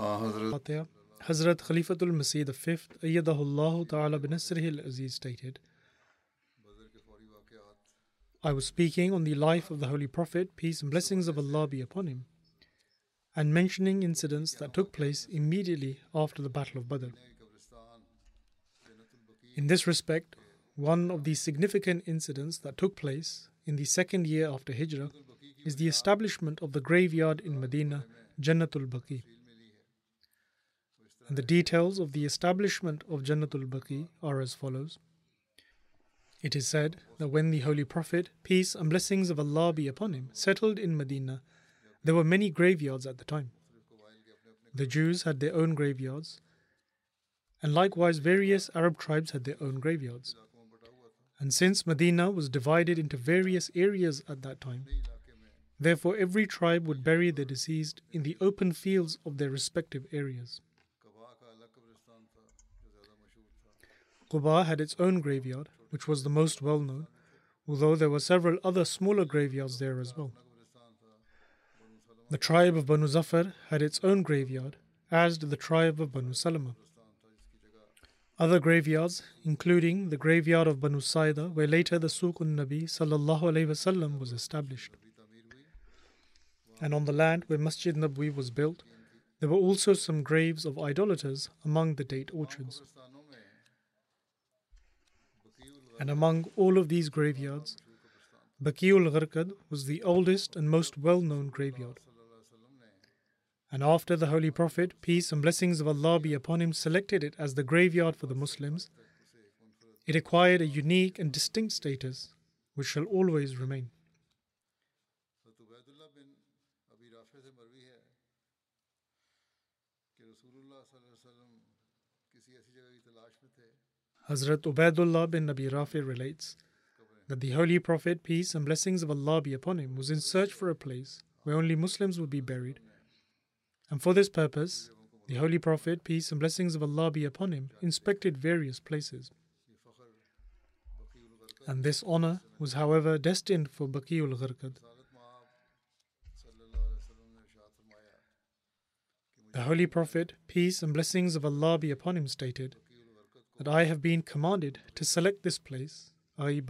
Hazrat Khalifatul Masih V, Ayyadahullah Ta'ala binasrihi al-Aziz stated, I was speaking on the life of the Holy Prophet, peace and blessings of Allah be upon him, and mentioning incidents that took place immediately after the Battle of Badr. In this respect, one of the significant incidents that took place in the second year after Hijrah is the establishment of the graveyard in Medina, Jannatul Baqi. And the details of the establishment of Jannatul Baqi are as follows. It is said that when the Holy Prophet, peace and blessings of Allah be upon him, settled in Medina, there were many graveyards at the time. The Jews had their own graveyards, and likewise various Arab tribes had their own graveyards. And since Medina was divided into various areas at that time, therefore every tribe would bury their deceased in the open fields of their respective areas. Quba had its own graveyard, which was the most well known, although there were several other smaller graveyards there as well. The tribe of Banu Zafar had its own graveyard, as did the tribe of Banu Salama. Other graveyards, including the graveyard of Banu Saida, where later the Suqun Nabi sallallahu alaihi wasallam was established. And on the land where Masjid Nabwi was built, there were also some graves of idolaters among the date orchards. And among all of these graveyards, Baqiul Gharqad was the oldest and most well known graveyard. And after the Holy Prophet, peace and blessings of Allah be upon him, selected it as the graveyard for the Muslims, it acquired a unique and distinct status which shall always remain. Hazrat Ubaidullah bin Abi Rafi relates that the Holy Prophet, peace and blessings of Allah be upon him, was in search for a place where only Muslims would be buried. And for this purpose, the Holy Prophet, peace and blessings of Allah be upon him, inspected various places. And this honor was, however, destined for Baqiul Gharqad. The Holy Prophet, peace and blessings of Allah be upon him, stated that I have been commanded to select this place, i.e..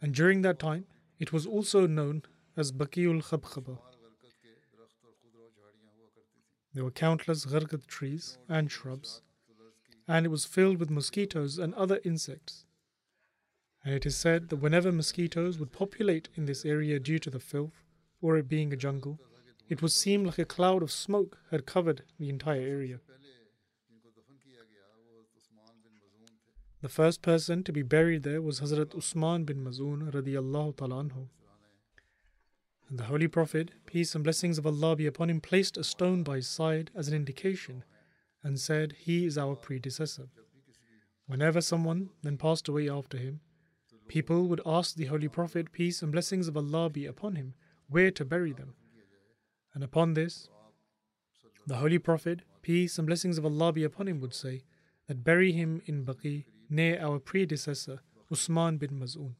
And during that time, it was also known as Baqiul Khabkhaba. There were countless Gharqad trees and shrubs, and it was filled with mosquitoes and other insects. And it is said that whenever mosquitoes would populate in this area due to the filth, or it being a jungle, it would seem like a cloud of smoke had covered the entire area. The first person to be buried there was Hazrat Usman bin Mazun radiallahu ta'ala anhu. And the Holy Prophet, peace and blessings of Allah be upon him, placed a stone by his side as an indication and said, He is our predecessor. Whenever someone then passed away after him, people would ask the Holy Prophet, peace and blessings of Allah be upon him, where to bury them. And upon this, the Holy Prophet, peace and blessings of Allah be upon him, would say that bury him in Baqi near our predecessor Usman bin Maz'un.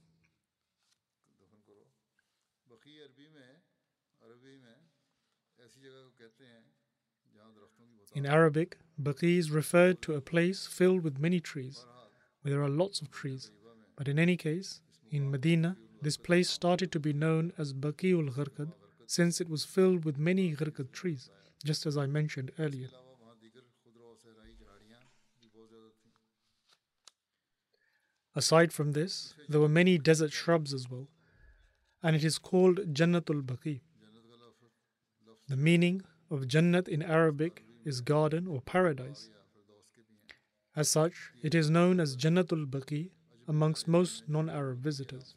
In Arabic, Baqi is referred to a place filled with many trees, where there are lots of trees. But in any case, in Medina, this place started to be known as Baqi'ul Gharqad, since it was filled with many Gharqad trees, just as I mentioned earlier. Aside from this, there were many desert shrubs as well, and it is called Jannatul Baqi. The meaning of Jannat in Arabic is garden or paradise. As such, it is known as Jannatul Baqi amongst most non Arab visitors.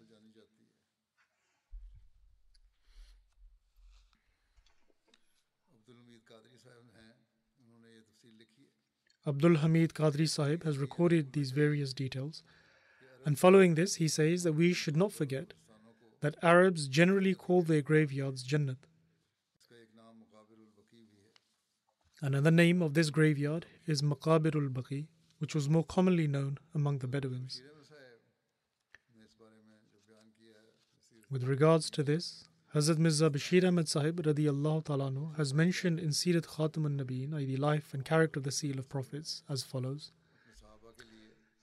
Abdul Hamid Qadri Sahib has recorded these various details. And following this, he says that we should not forget that Arabs generally call their graveyards Jannat. Another name of this graveyard is Maqabirul Baqi, which was more commonly known among the Bedouins. With regards to this, Hazrat Mirza Bashir Ahmad Sahib radiallahu has mentioned in Sirat Khatam al-Nabiyeen, i.e. life and character of the seal of prophets, as follows.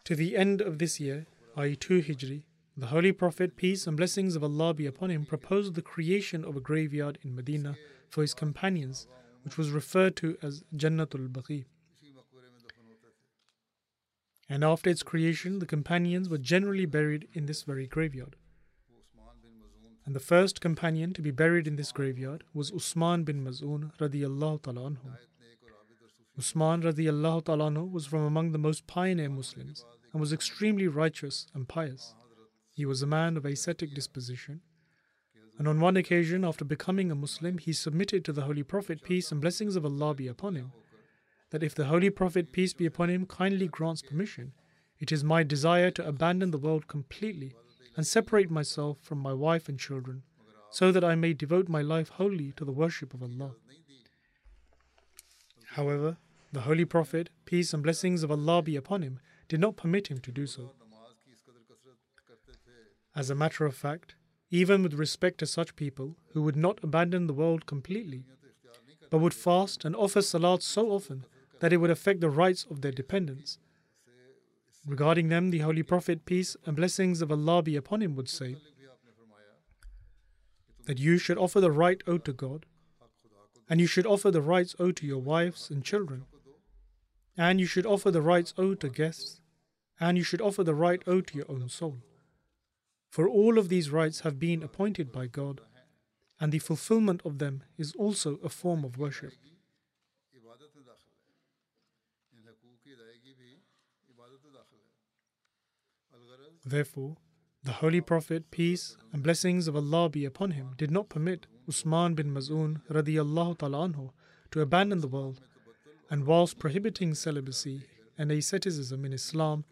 To the end of this year, i.e. 2 Hijri, the Holy Prophet, peace and blessings of Allah be upon him, proposed the creation of a graveyard in Medina for his companions, which was referred to as Jannatul Baqi. And after its creation, the companions were generally buried in this very graveyard. And the first companion to be buried in this graveyard was Usman bin Maz'un radiyallahu ta'ala. Usman radiyallahu ta'ala was from among the most pioneer Muslims and was extremely righteous and pious. He was a man of ascetic disposition. And on one occasion, after becoming a Muslim, he submitted to the Holy Prophet, peace and blessings of Allah be upon him, that if the Holy Prophet, peace be upon him, kindly grants permission, it is my desire to abandon the world completely and separate myself from my wife and children, so that I may devote my life wholly to the worship of Allah. However, the Holy Prophet, peace and blessings of Allah be upon him, did not permit him to do so. As a matter of fact, even with respect to such people who would not abandon the world completely, but would fast and offer salat so often that it would affect the rights of their dependents, Regarding them, the Holy Prophet, peace and blessings of Allah be upon him, would say that you should offer the right owed to God, and you should offer the rights owed to your wives and children, and you should offer the rights owed to guests, and you should offer the right owed to your own soul. For all of these rights have been appointed by God, and the fulfillment of them is also a form of worship. Therefore, the Holy Prophet, peace and blessings of Allah be upon him, did not permit Usman bin Maz'un to abandon the world, and whilst prohibiting celibacy and asceticism in Islam,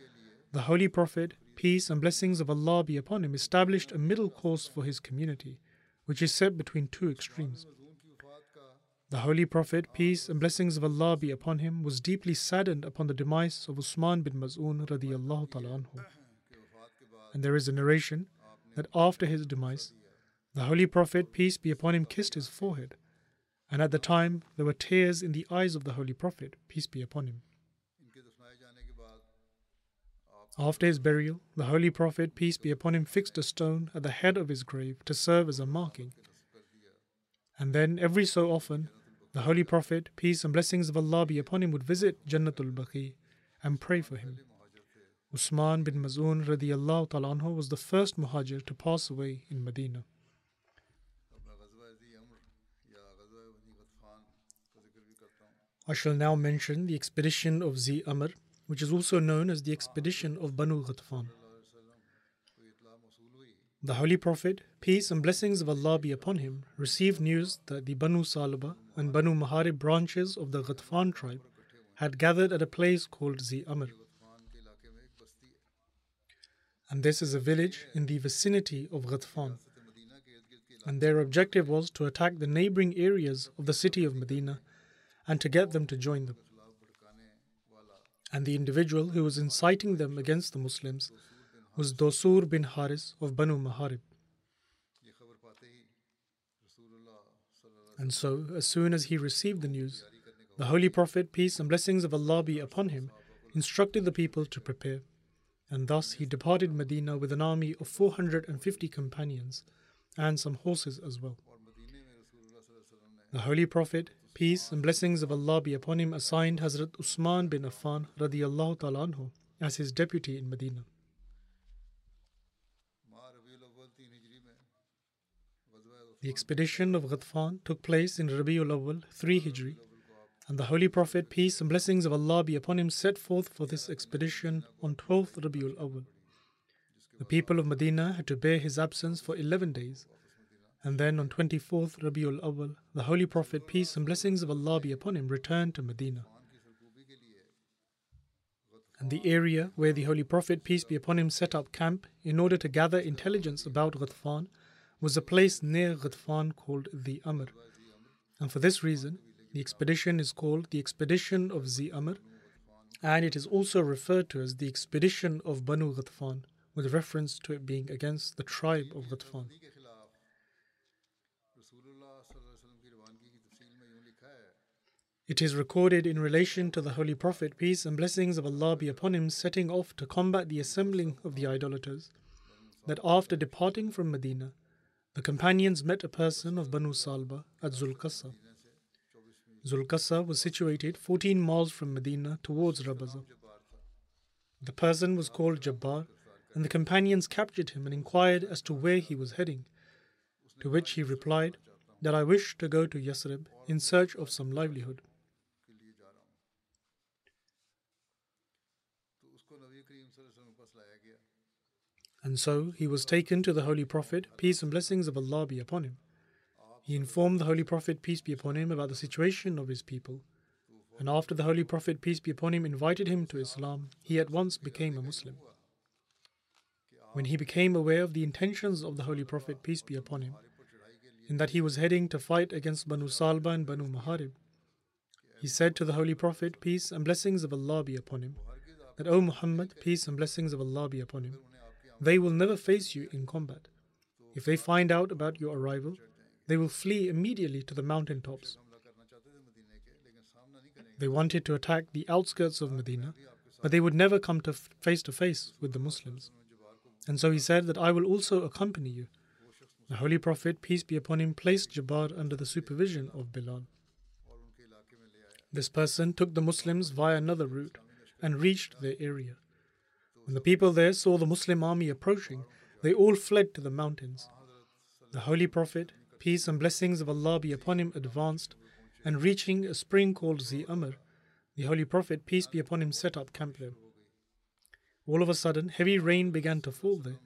the Holy Prophet, peace and blessings of Allah be upon him, established a middle course for his community, which is set between two extremes. The Holy Prophet, peace and blessings of Allah be upon him, was deeply saddened upon the demise of Usman bin Maz'un. And there is a narration that after his demise, the Holy Prophet, peace be upon him, kissed his forehead. And at the time, there were tears in the eyes of the Holy Prophet, peace be upon him. After his burial, the Holy Prophet, peace be upon him, fixed a stone at the head of his grave to serve as a marking. And then, every so often, the Holy Prophet, peace and blessings of Allah be upon him, would visit Jannatul Baqi and pray for him. Usman bin Mazun radiallahu ta'ala was the first muhajir to pass away in Medina. I shall now mention the expedition of Zi Amr, which is also known as the expedition of Banu Ghatfan. The Holy Prophet, peace and blessings of Allah be upon him, received news that the Banu Salaba and Banu Maharib branches of the Ghatfan tribe had gathered at a place called Zi Amr and this is a village in the vicinity of Ghatfan. And their objective was to attack the neighboring areas of the city of Medina and to get them to join them. And the individual who was inciting them against the Muslims was Dosur bin Haris of Banu Maharib. And so, as soon as he received the news, the Holy Prophet, peace and blessings of Allah be upon him, instructed the people to prepare. And thus he departed Medina with an army of 450 companions and some horses as well. The Holy Prophet, peace and blessings of Allah be upon him, assigned Hazrat Usman bin Affan radiallahu anhu as his deputy in Medina. The expedition of Ghatfan took place in Rabiul Awwal 3 Hijri, and the Holy Prophet, peace and blessings of Allah be upon him, set forth for this expedition on 12th Rabiul Awal. The people of Medina had to bear his absence for 11 days, and then on 24th Rabiul Awal, the Holy Prophet, peace and blessings of Allah be upon him, returned to Medina. And the area where the Holy Prophet, peace be upon him, set up camp in order to gather intelligence about Ghatfan was a place near Ghatfan called Zi Amr. And for this reason, the expedition is called the Expedition of Zi Amr, and it is also referred to as the Expedition of Banu Ghatfan, with reference to it being against the tribe of Ghatfan. It is recorded in relation to the Holy Prophet, peace and blessings of Allah be upon him, setting off to combat the assembling of the idolaters, that after departing from Medina, the companions met a person of Banu Salba at Zulqassa. Zulqassa was situated 14 miles from Medina towards Rabaza. The person was called Jabbar, and the companions captured him and inquired as to where he was heading. To which he replied, That I wish to go to Yasrib in search of some livelihood. And so he was taken to the Holy Prophet, peace and blessings of Allah be upon him. He informed the Holy Prophet, peace be upon him, about the situation of his people. And after the Holy Prophet, peace be upon him, invited him to Islam, he at once became a Muslim. When he became aware of the intentions of the Holy Prophet, peace be upon him, in that he was heading to fight against Banu Salba and Banu Maharib, he said to the Holy Prophet, peace and blessings of Allah be upon him, that, O Muhammad, peace and blessings of Allah be upon him, they will never face you in combat. If they find out about your arrival, they will flee immediately to the mountain tops. They wanted to attack the outskirts of Medina, but they would never come to face to face with the Muslims. And so he said that I will also accompany you. The Holy Prophet, peace be upon him, placed Jabbar under the supervision of Bilal. This person took the Muslims via another route and reached their area. When the people there saw the Muslim army approaching, they all fled to the mountains. The Holy Prophet, peace and blessings of Allah be upon him, advanced, and reaching a spring called Zi Amr, the Holy Prophet, peace be upon him, set up camp there. All of a sudden, heavy rain began to fall there,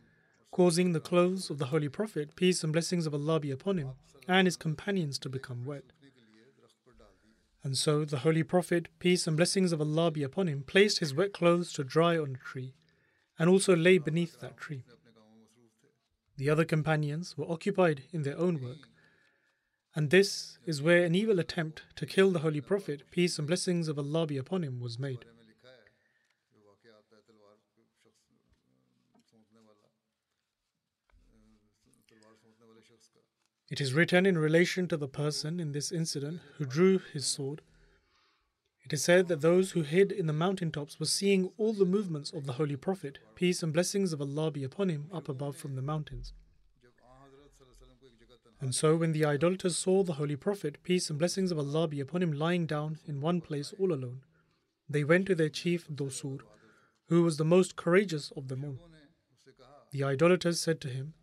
causing the clothes of the Holy Prophet, peace and blessings of Allah be upon him, and his companions to become wet. And so the Holy Prophet, peace and blessings of Allah be upon him, placed his wet clothes to dry on a tree and also lay beneath that tree. The other companions were occupied in their own work. And this is where an evil attempt to kill the Holy Prophet, peace and blessings of Allah be upon him, was made. It is written in relation to the person in this incident who drew his sword it is said that those who hid in the mountain tops were seeing all the movements of the Holy Prophet, peace and blessings of Allah be upon him, up above from the mountains. And so, when the idolaters saw the Holy Prophet, peace and blessings of Allah be upon him, lying down in one place all alone, they went to their chief Dosur, who was the most courageous of them all. The idolaters said to him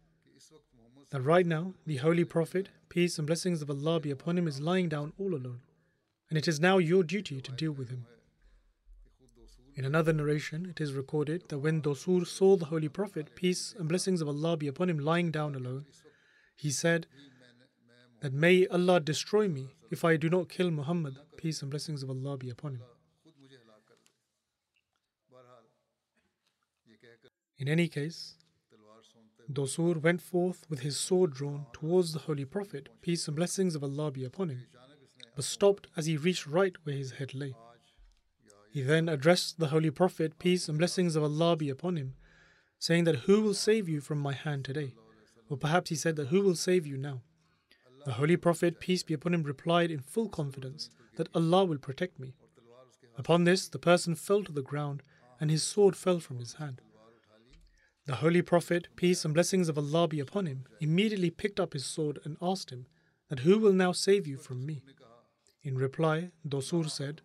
that right now the Holy Prophet, peace and blessings of Allah be upon him, is lying down all alone and it is now your duty to deal with him. In another narration, it is recorded that when Dosur saw the Holy Prophet, peace and blessings of Allah be upon him, lying down alone, he said that may Allah destroy me if I do not kill Muhammad, peace and blessings of Allah be upon him. In any case, Dosur went forth with his sword drawn towards the Holy Prophet, peace and blessings of Allah be upon him, but stopped as he reached right where his head lay. He then addressed the Holy Prophet, peace and blessings of Allah be upon him, saying that who will save you from my hand today? Or perhaps he said that who will save you now? The Holy Prophet, peace be upon him, replied in full confidence that Allah will protect me. Upon this, the person fell to the ground and his sword fell from his hand. The Holy Prophet, peace and blessings of Allah be upon him, immediately picked up his sword and asked him that who will now save you from me? In reply, Dosur said,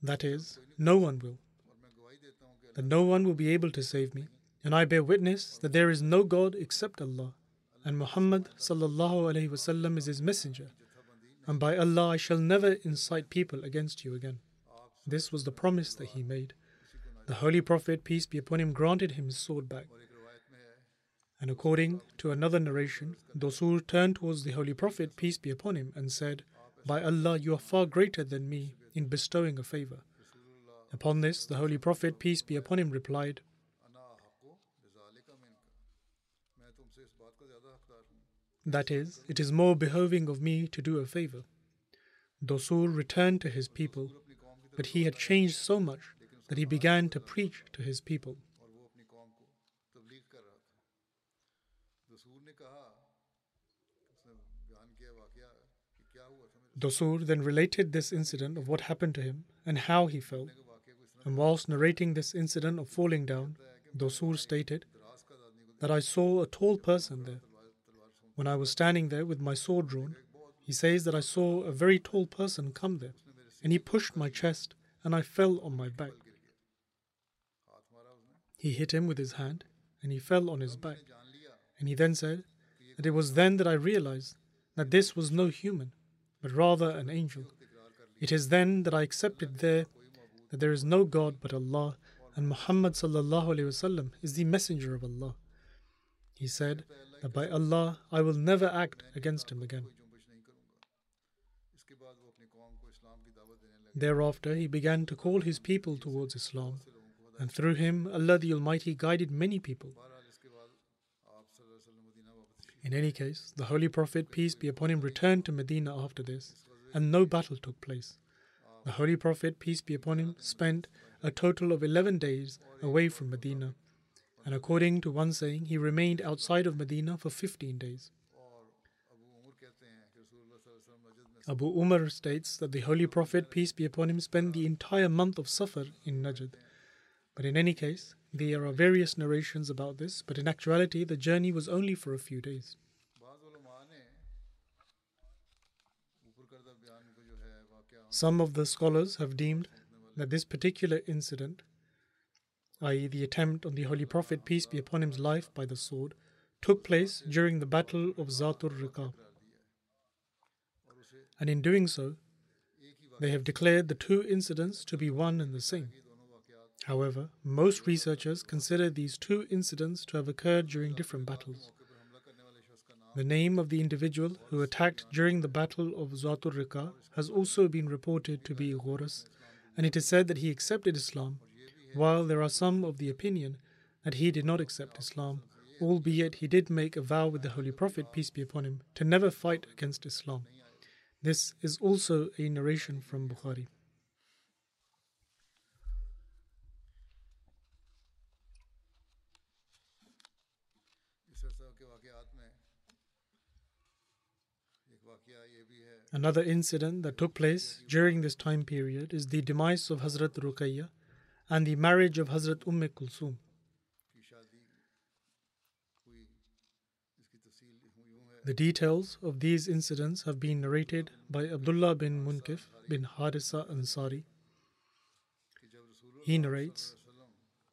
That is, no one will. That no one will be able to save me. And I bear witness that there is no God except Allah, and Muhammad sallallahu wasallam is his messenger and by Allah, I shall never incite people against you again. This was the promise that he made. The Holy Prophet, peace be upon him, granted him his sword back. And according to another narration, Dosur turned towards the Holy Prophet, peace be upon him, and said, By Allah, you are far greater than me in bestowing a favor. Upon this, the Holy Prophet, peace be upon him, replied, That is, it is more behoving of me to do a favor. Dosur returned to his people, but he had changed so much that he began to preach to his people. Dosur then related this incident of what happened to him and how he fell. And whilst narrating this incident of falling down, Dosur stated that I saw a tall person there when I was standing there with my sword drawn, he says that I saw a very tall person come there, and he pushed my chest, and I fell on my back. He hit him with his hand, and he fell on his back. And he then said that it was then that I realized that this was no human, but rather an angel. It is then that I accepted there that there is no God but Allah, and Muhammad is the messenger of Allah. He said by Allah, I will never act against him again. Thereafter, he began to call his people towards Islam, and through him, Allah the Almighty guided many people. In any case, the Holy Prophet, peace be upon him, returned to Medina after this, and no battle took place. The Holy Prophet, peace be upon him, spent a total of 11 days away from Medina and according to one saying, he remained outside of Medina for 15 days. Abu Umar states that the Holy Prophet, peace be upon him, spent the entire month of Safar in Najd. But in any case, there are various narrations about this, but in actuality, the journey was only for a few days. Some of the scholars have deemed that this particular incident i.e., the attempt on the Holy Prophet, peace be upon him's life by the sword, took place during the Battle of Zatur Riqa. And in doing so, they have declared the two incidents to be one and the same. However, most researchers consider these two incidents to have occurred during different battles. The name of the individual who attacked during the Battle of Zatur Riqa has also been reported to be Ghoras, and it is said that he accepted Islam, while there are some of the opinion that he did not accept Islam, albeit he did make a vow with the Holy Prophet, peace be upon him, to never fight against Islam. This is also a narration from Bukhari. Another incident that took place during this time period is the demise of Hazrat Ruqayya and the marriage of Hazrat Umm Kulsum. The details of these incidents have been narrated by Abdullah bin Munkif bin Harisa Ansari. He narrates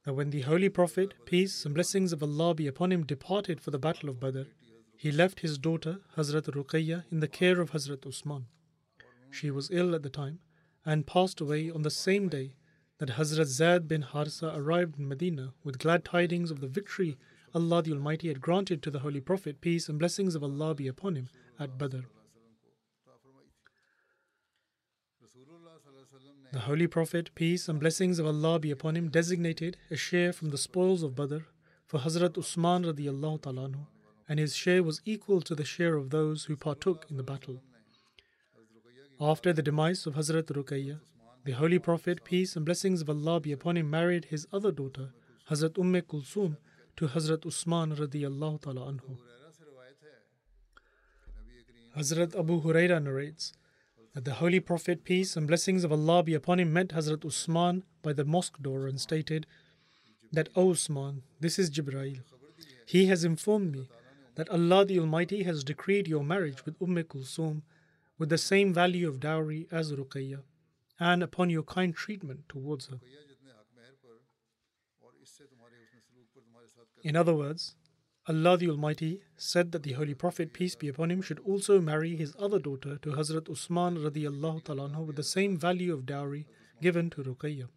that when the Holy Prophet, peace and blessings of Allah be upon him, departed for the Battle of Badr, he left his daughter, Hazrat Ruqayya, in the care of Hazrat Usman. She was ill at the time and passed away on the same day that Hazrat Zaid bin Harsa arrived in Medina with glad tidings of the victory Allah the Almighty had granted to the Holy Prophet, peace and blessings of Allah be upon him, at Badr. The Holy Prophet, peace and blessings of Allah be upon him, designated a share from the spoils of Badr for Hazrat Usman radiallahu ta'ala and his share was equal to the share of those who partook in the battle. After the demise of Hazrat Ruqayya, the Holy Prophet, peace and blessings of Allah be upon him, married his other daughter, Hazrat Umm Kulsum, to Hazrat Usman radiallahu ta'ala anhu. Hazrat Abu Huraira narrates that the Holy Prophet, peace and blessings of Allah be upon him, met Hazrat Usman by the mosque door and stated that, O Usman, this is Jibrail. He has informed me that Allah the Almighty has decreed your marriage with Umm Kulsum with the same value of dowry as Ruqayya and upon your kind treatment towards her. In other words, Allah the Almighty said that the Holy Prophet, peace be upon him, should also marry his other daughter to Hazrat Usman radiallahu with the same value of dowry given to Ruqayya.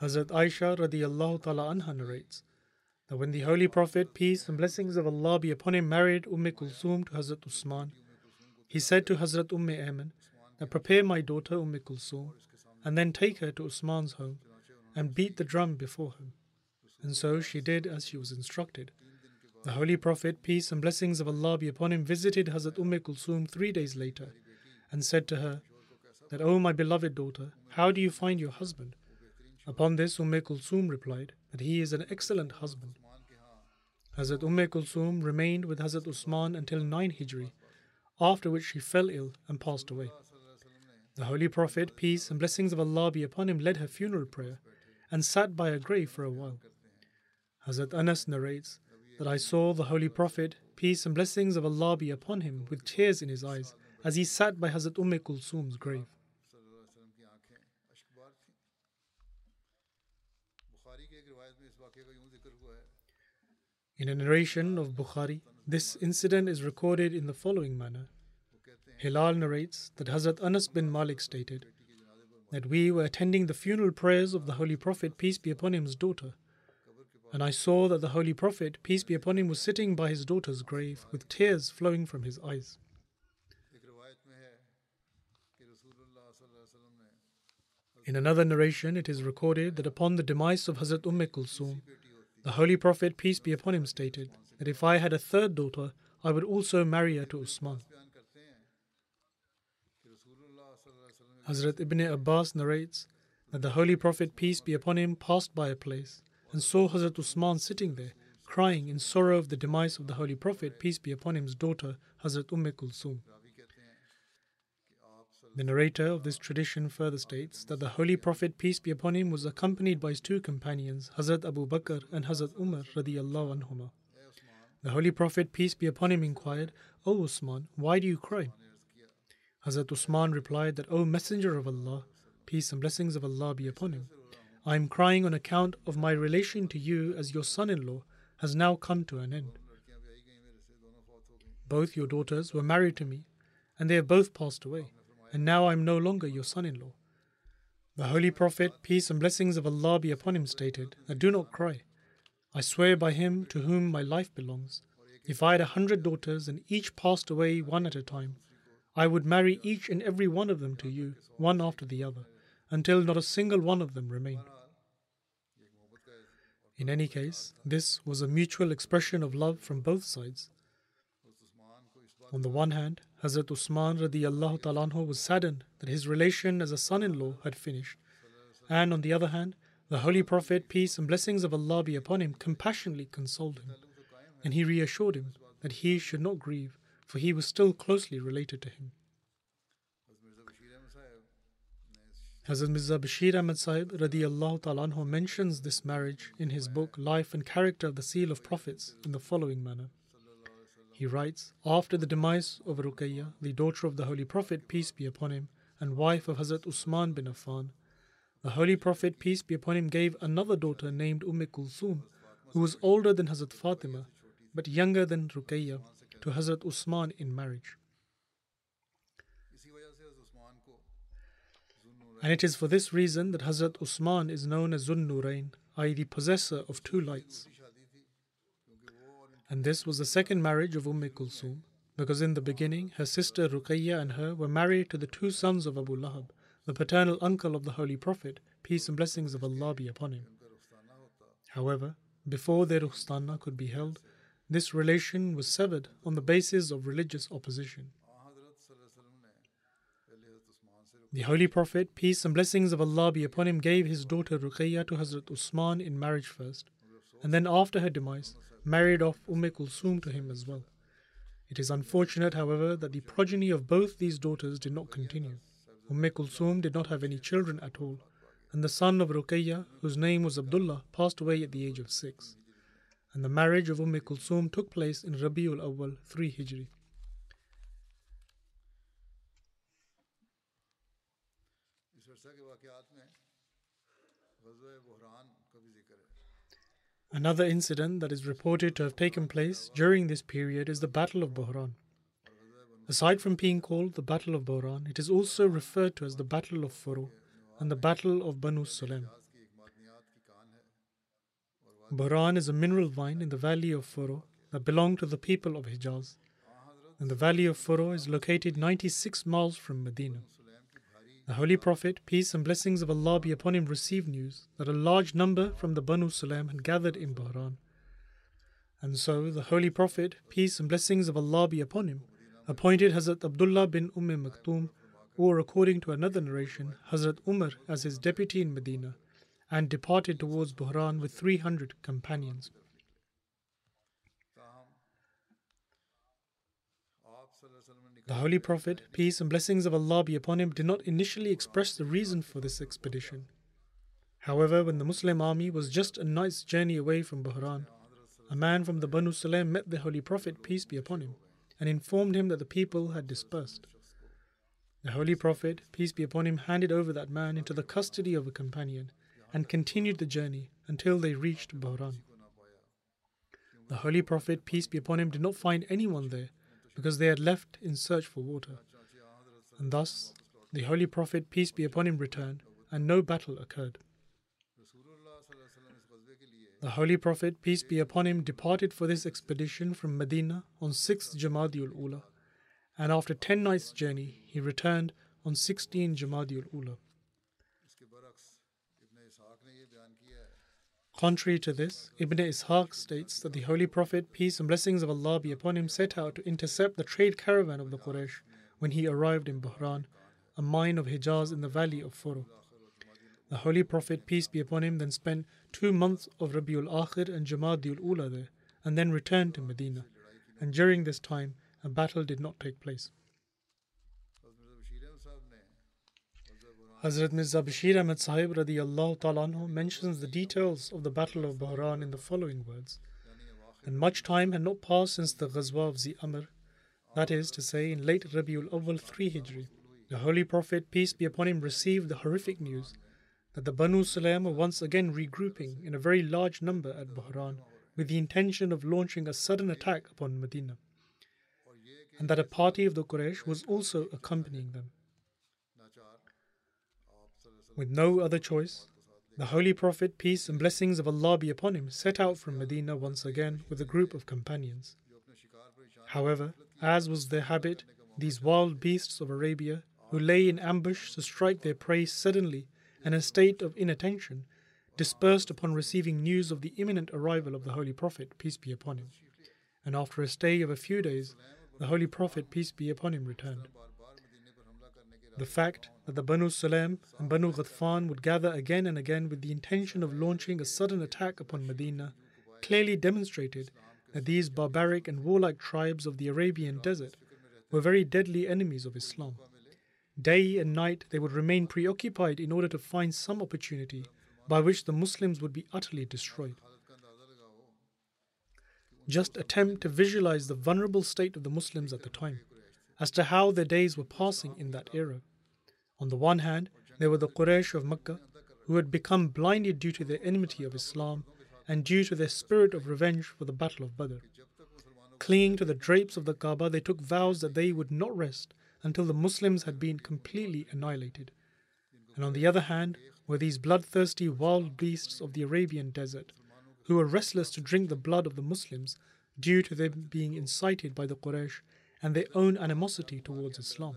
Hazrat Aisha radiallahu ta'ala anha narrates that when the Holy Prophet, peace and blessings of Allah be upon him, married Umm Kulsum to Hazrat Usman, he said to Hazrat Umm Ayman that prepare my daughter Umm Kulsum and then take her to Usman's home and beat the drum before him. And so she did as she was instructed. The Holy Prophet, peace and blessings of Allah be upon him, visited Hazrat Umm Kulsum three days later and said to her that, O my beloved daughter, how do you find your husband? Upon this, Umm Kulsum replied that he is an excellent husband. Hazrat Umm Kulsum remained with Hazrat Usman until 9 Hijri, after which she fell ill and passed away. The Holy Prophet, peace and blessings of Allah be upon him, led her funeral prayer and sat by her grave for a while. Hazrat Anas narrates that I saw the Holy Prophet, peace and blessings of Allah be upon him, with tears in his eyes as he sat by Hazrat Umm Kulsum's grave. In a narration of Bukhari, this incident is recorded in the following manner. Hilal narrates that Hazrat Anas bin Malik stated that we were attending the funeral prayers of the Holy Prophet, peace be upon him's daughter, and I saw that the Holy Prophet, peace be upon him, was sitting by his daughter's grave with tears flowing from his eyes. In another narration, it is recorded that upon the demise of Hazrat Umm Kulsum, the Holy Prophet, peace be upon him, stated that if I had a third daughter, I would also marry her to Usman. Hazrat Ibn Abbas narrates that the Holy Prophet, peace be upon him, passed by a place and saw Hazrat Usman sitting there, crying in sorrow of the demise of the Holy Prophet, peace be upon him's daughter, Hazrat Umm Kulsum. The narrator of this tradition further states that the Holy Prophet, peace be upon him, was accompanied by his two companions, Hazrat Abu Bakr and Hazrat Umar radiallahu anhuma. The Holy Prophet, peace be upon him, inquired, O Usman, why do you cry? Hazrat Usman replied that, O Messenger of Allah, peace and blessings of Allah be upon him, I am crying on account of my relation to you as your son in law has now come to an end. Both your daughters were married to me, and they have both passed away and now I am no longer your son in law. The Holy Prophet, peace and blessings of Allah be upon him, stated that do not cry. I swear by him to whom my life belongs. If I had a hundred daughters and each passed away one at a time, I would marry each and every one of them to you, one after the other, until not a single one of them remained. In any case, this was a mutual expression of love from both sides. On the one hand, Hazrat Usman radiallahu ta'ala was saddened that his relation as a son-in-law had finished. And on the other hand, the Holy Prophet, peace and blessings of Allah be upon him, compassionately consoled him. And he reassured him that he should not grieve, for he was still closely related to him. Hazrat Mirza Bashir Ahmad Sahib radiallahu ta'ala mentions this marriage in his book Life and Character of the Seal of Prophets in the following manner. He writes, After the demise of Ruqayya, the daughter of the Holy Prophet, peace be upon him, and wife of Hazrat Usman bin Affan, the Holy Prophet, peace be upon him, gave another daughter named Umm Kulsum, who was older than Hazrat Fatima, but younger than Ruqayya, to Hazrat Usman in marriage. And it is for this reason that Hazrat Usman is known as Zun Nurain, i.e., the possessor of two lights. And this was the second marriage of Umm Kulsum, because in the beginning her sister Ruqayya and her were married to the two sons of Abu Lahab, the paternal uncle of the Holy Prophet, peace and blessings of Allah be upon him. However, before their Rukhtana could be held, this relation was severed on the basis of religious opposition. The Holy Prophet, peace and blessings of Allah be upon him, gave his daughter Ruqayya to Hazrat Usman in marriage first, and then after her demise, married off Umm Kulsum to him as well. It is unfortunate, however, that the progeny of both these daughters did not continue. Umm Kulsum did not have any children at all, and the son of Ruqayya, whose name was Abdullah, passed away at the age of six. And the marriage of Umm Kulsum took place in Rabiul Awwal 3 Hijri. Another incident that is reported to have taken place during this period is the Battle of Buhran. Aside from being called the Battle of Buhran, it is also referred to as the Battle of Furu and the Battle of Banu Sulaim. Buhran is a mineral vine in the valley of Furu that belonged to the people of Hijaz. And the valley of Furu is located 96 miles from Medina. The Holy Prophet, peace and blessings of Allah be upon him, received news that a large number from the Banu Sulaim had gathered in Buhran. And so the Holy Prophet, peace and blessings of Allah be upon him, appointed Hazrat Abdullah bin Umm Maktoum, or according to another narration, Hazrat Umar as his deputy in Medina, and departed towards Buhran with 300 companions. The Holy Prophet, peace and blessings of Allah be upon him, did not initially express the reason for this expedition. However, when the Muslim army was just a night's journey away from Buhran, a man from the Banu Sulaim met the Holy Prophet, peace be upon him, and informed him that the people had dispersed. The Holy Prophet, peace be upon him, handed over that man into the custody of a companion and continued the journey until they reached Buhran. The Holy Prophet, peace be upon him, did not find anyone there because they had left in search for water. And thus, the Holy Prophet, peace be upon him, returned, and no battle occurred. The Holy Prophet, peace be upon him, departed for this expedition from Medina on 6th Jamadiul Ula, and after 10 nights' journey, he returned on 16 Jamadiul Ula. Contrary to this, Ibn Ishaq states that the Holy Prophet, peace and blessings of Allah be upon him, set out to intercept the trade caravan of the Quraysh when he arrived in Buhran, a mine of Hijaz in the valley of Furu. The Holy Prophet, peace be upon him, then spent two months of Rabiul Akhir and Jamadiul Ula there, and then returned to Medina. And during this time, a battle did not take place. Hazrat Mirza Bashir Ahmad Sahib radiallahu ta'ala mentions the details of the Battle of Bahran in the following words. And much time had not passed since the Ghazwa of Zi Amr, that is to say, in late Rabiul Awwal 3 Hijri. The Holy Prophet, peace be upon him, received the horrific news that the Banu Sulaim were once again regrouping in a very large number at Bahran with the intention of launching a sudden attack upon Medina, and that a party of the Quraysh was also accompanying them. With no other choice, the Holy Prophet, peace and blessings of Allah be upon him, set out from Medina once again with a group of companions. However, as was their habit, these wild beasts of Arabia, who lay in ambush to strike their prey suddenly and in a state of inattention, dispersed upon receiving news of the imminent arrival of the Holy Prophet, peace be upon him. And after a stay of a few days, the Holy Prophet, peace be upon him, returned. The fact that the Banu Sulaim and Banu Ghatfan would gather again and again with the intention of launching a sudden attack upon Medina clearly demonstrated that these barbaric and warlike tribes of the Arabian desert were very deadly enemies of Islam. Day and night they would remain preoccupied in order to find some opportunity by which the Muslims would be utterly destroyed. Just attempt to visualize the vulnerable state of the Muslims at the time as to how their days were passing in that era. On the one hand, there were the Quraysh of Mecca, who had become blinded due to their enmity of Islam and due to their spirit of revenge for the Battle of Badr. Clinging to the drapes of the Kaaba, they took vows that they would not rest until the Muslims had been completely annihilated. and on the other hand were these bloodthirsty wild beasts of the Arabian desert, who were restless to drink the blood of the Muslims due to them being incited by the Quraysh and their own animosity towards Islam.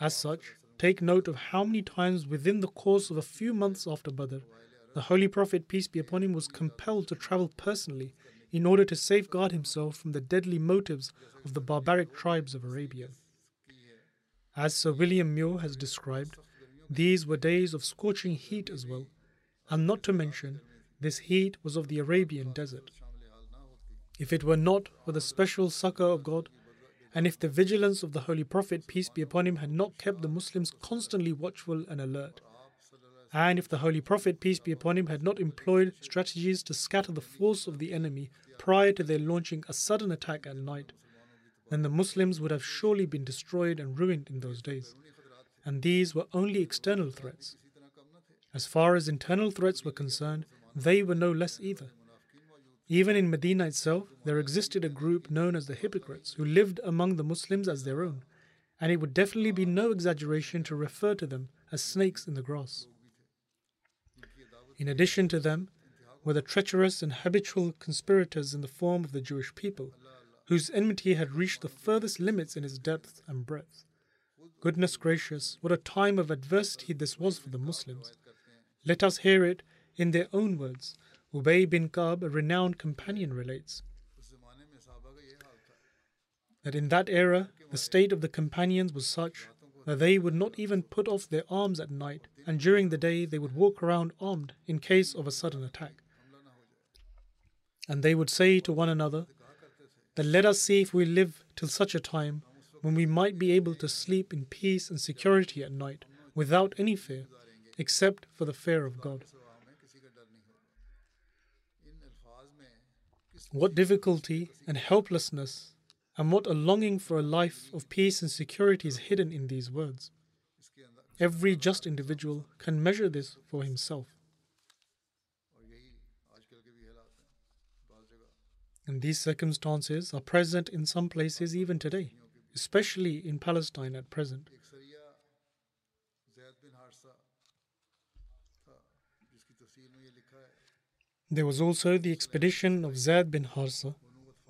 As such, take note of how many times within the course of a few months after Badr, the Holy Prophet, peace be upon him, was compelled to travel personally in order to safeguard himself from the deadly motives of the barbaric tribes of Arabia. As Sir William Muir has described, these were days of scorching heat as well, and not to mention, this heat was of the Arabian desert. If it were not for the special succor of God, and if the vigilance of the Holy Prophet, peace be upon him, had not kept the Muslims constantly watchful and alert, and if the Holy Prophet, peace be upon him, had not employed strategies to scatter the force of the enemy prior to their launching a sudden attack at night, then the Muslims would have surely been destroyed and ruined in those days. And these were only external threats. As far as internal threats were concerned, they were no less either. Even in Medina itself, there existed a group known as the hypocrites who lived among the Muslims as their own, and it would definitely be no exaggeration to refer to them as snakes in the grass. In addition to them were the treacherous and habitual conspirators in the form of the Jewish people, whose enmity had reached the furthest limits in its depth and breadth. Goodness gracious, what a time of adversity this was for the Muslims. Let us hear it in their own words Ubay bin Ka'b, a renowned companion, relates that in that era the state of the companions was such that they would not even put off their arms at night, and during the day they would walk around armed in case of a sudden attack. And they would say to one another, that let us see if we live till such a time when we might be able to sleep in peace and security at night without any fear, except for the fear of God. What difficulty and helplessness, and what a longing for a life of peace and security is hidden in these words. Every just individual can measure this for himself. And these circumstances are present in some places even today, especially in Palestine at present. There was also the expedition of Zaid bin Harsa,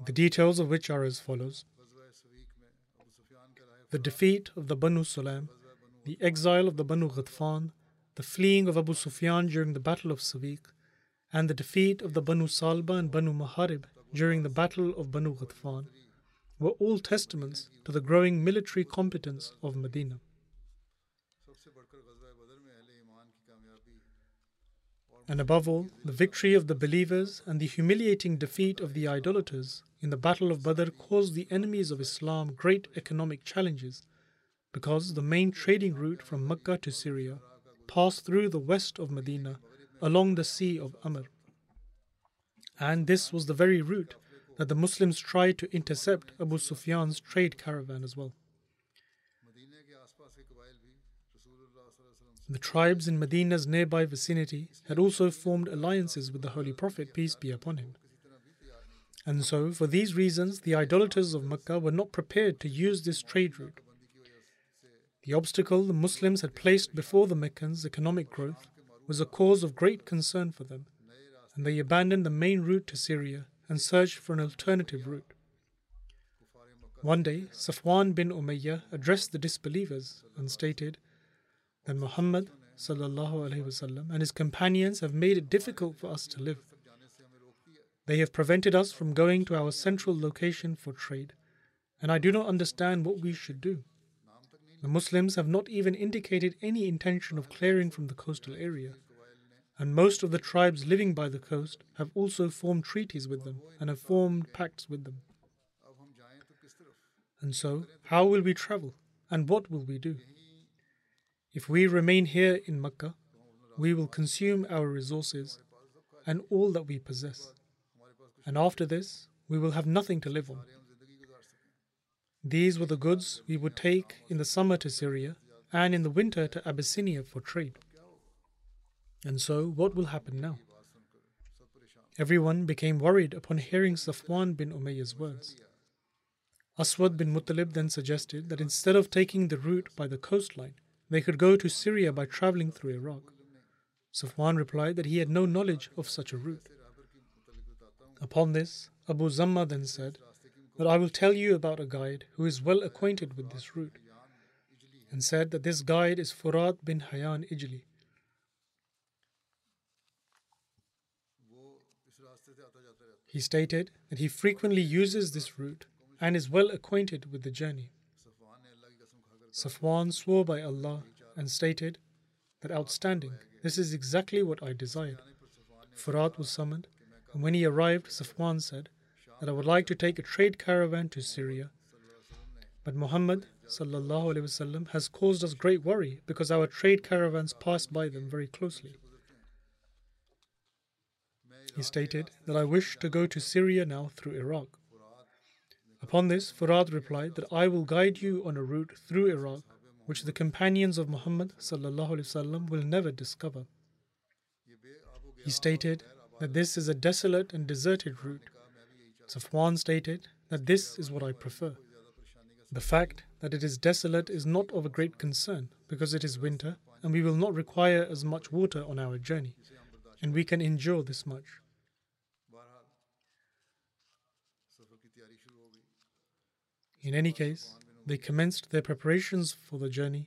the details of which are as follows The defeat of the Banu Sulaim, the exile of the Banu Ghatfan, the fleeing of Abu Sufyan during the Battle of Sawiq, and the defeat of the Banu Salba and Banu Maharib during the Battle of Banu Ghatfan were all testaments to the growing military competence of Medina. And above all, the victory of the believers and the humiliating defeat of the idolaters in the Battle of Badr caused the enemies of Islam great economic challenges because the main trading route from Mecca to Syria passed through the west of Medina along the Sea of Amr. And this was the very route that the Muslims tried to intercept Abu Sufyan's trade caravan as well. The tribes in Medina's nearby vicinity had also formed alliances with the Holy Prophet, peace be upon him. And so, for these reasons, the idolaters of Mecca were not prepared to use this trade route. The obstacle the Muslims had placed before the Meccans' economic growth was a cause of great concern for them, and they abandoned the main route to Syria and searched for an alternative route. One day, Safwan bin Umayyah addressed the disbelievers and stated, that Muhammad وسلم, and his companions have made it difficult for us to live. They have prevented us from going to our central location for trade, and I do not understand what we should do. The Muslims have not even indicated any intention of clearing from the coastal area, and most of the tribes living by the coast have also formed treaties with them and have formed pacts with them. And so, how will we travel, and what will we do? If we remain here in Mecca, we will consume our resources and all that we possess. And after this, we will have nothing to live on. These were the goods we would take in the summer to Syria and in the winter to Abyssinia for trade. And so, what will happen now? Everyone became worried upon hearing Safwan bin Umayyah's words. Aswad bin Muttalib then suggested that instead of taking the route by the coastline, they could go to Syria by traveling through Iraq. Safwan replied that he had no knowledge of such a route. Upon this, Abu Zamma then said that I will tell you about a guide who is well acquainted with this route, and said that this guide is Furat bin Hayyan Ijli. He stated that he frequently uses this route and is well acquainted with the journey. Safwan swore by Allah and stated that outstanding, this is exactly what I desired. Furat was summoned, and when he arrived, Safwan said that I would like to take a trade caravan to Syria. But Muhammad وسلم, has caused us great worry because our trade caravans pass by them very closely. He stated that I wish to go to Syria now through Iraq. Upon this, Furat replied that I will guide you on a route through Iraq which the companions of Muhammad وسلم, will never discover. He stated that this is a desolate and deserted route. Safwan stated that this is what I prefer. The fact that it is desolate is not of a great concern because it is winter and we will not require as much water on our journey, and we can endure this much. In any case, they commenced their preparations for the journey.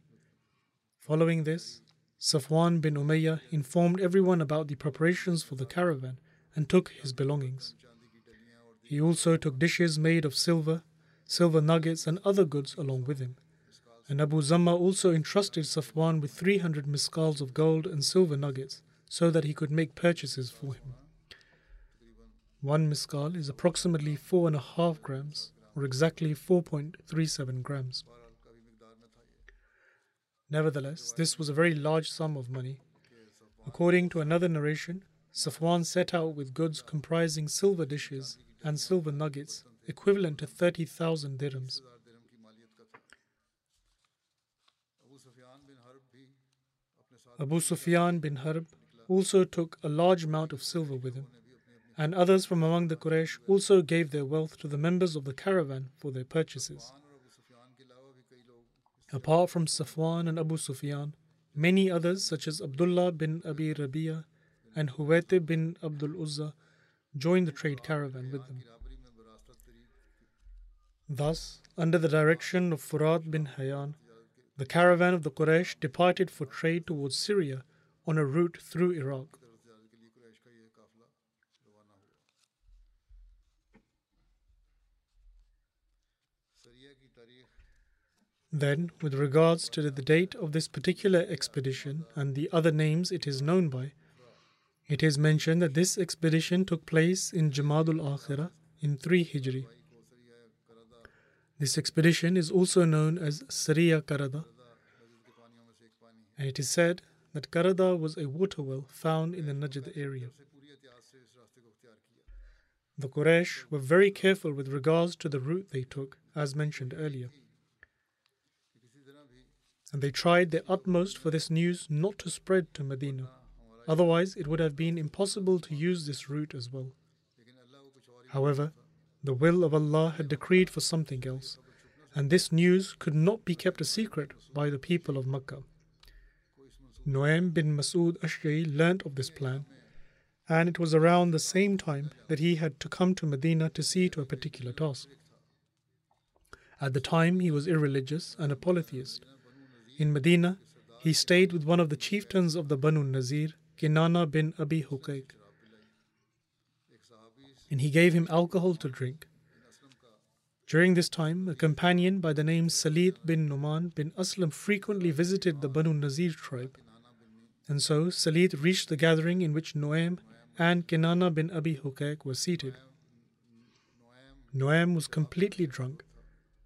Following this, Safwan bin Umayyah informed everyone about the preparations for the caravan and took his belongings. He also took dishes made of silver, silver nuggets, and other goods along with him. And Abu Zamma also entrusted Safwan with 300 misqals of gold and silver nuggets so that he could make purchases for him. One misqal is approximately four and a half grams, or exactly 4.37 grams. Nevertheless, this was a very large sum of money. According to another narration, Safwan set out with goods comprising silver dishes and silver nuggets, equivalent to 30,000 dirhams. Abu Sufyan bin Harb also took a large amount of silver with him and others from among the Quraysh also gave their wealth to the members of the caravan for their purchases. Apart from Safwan and Abu Sufyan, many others such as Abdullah bin Abi Rabi'a and Huwaytib bin Abdul Uzza joined the trade caravan with them. Thus, under the direction of Furat bin Hayyan, the caravan of the Quraysh departed for trade towards Syria on a route through Iraq. Then, with regards to the date of this particular expedition and the other names it is known by, it is mentioned that this expedition took place in Jamadul Akhirah in 3 Hijri. This expedition is also known as Sariya Karada, and it is said that Karada was a water well found in the Najd area. The Quraysh were very careful with regards to the route they took, as mentioned earlier and they tried their utmost for this news not to spread to Medina. Otherwise, it would have been impossible to use this route as well. However, the will of Allah had decreed for something else, and this news could not be kept a secret by the people of Makkah. Nuaym bin Mas'ud Ashja'i learnt of this plan, and it was around the same time that he had to come to Medina to see to a particular task. At the time, he was irreligious and a polytheist. In Medina, he stayed with one of the chieftains of the Banu Nazir, Kinana bin Abi Huqaiq, and he gave him alcohol to drink. During this time, a companion by the name Salid bin Numan bin Aslam frequently visited the Banu Nazir tribe. And so Salid reached the gathering in which Nuaym and Kinana bin Abi Huqaiq were seated. Nuaym was completely drunk,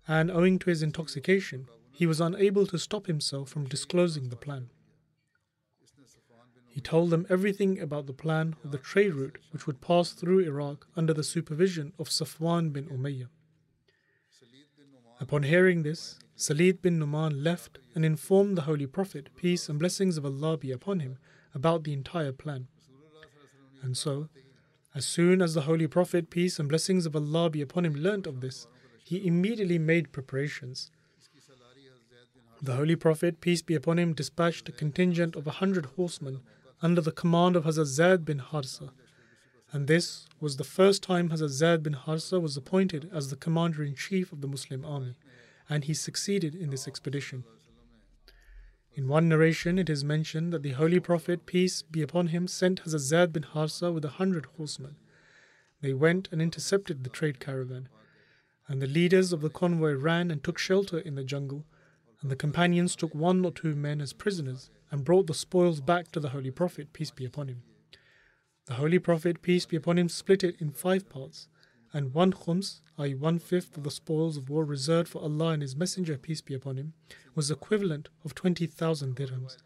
and owing to his intoxication, he was unable to stop himself from disclosing the plan. He told them everything about the plan of the trade route which would pass through Iraq under the supervision of Safwan bin Umayyah. Upon hearing this, Salid bin Numan left and informed the Holy Prophet, peace and blessings of Allah be upon him, about the entire plan. And so, as soon as the Holy Prophet, peace and blessings of Allah be upon him, learnt of this, he immediately made preparations the Holy Prophet, peace be upon him, dispatched a contingent of a hundred horsemen under the command of Hazrat Zaid bin Harsa. And this was the first time Hazrat Zaid bin Harsa was appointed as the commander in chief of the Muslim army, and he succeeded in this expedition. In one narration, it is mentioned that the Holy Prophet, peace be upon him, sent Hazrat Zaid bin Harsa with a hundred horsemen. They went and intercepted the trade caravan, and the leaders of the convoy ran and took shelter in the jungle and the companions took one or two men as prisoners and brought the spoils back to the Holy Prophet, peace be upon him. The Holy Prophet, peace be upon him, split it in five parts, and one khums, i.e., one fifth of the spoils of war reserved for Allah and His Messenger, peace be upon him, was equivalent of 20,000 dirhams.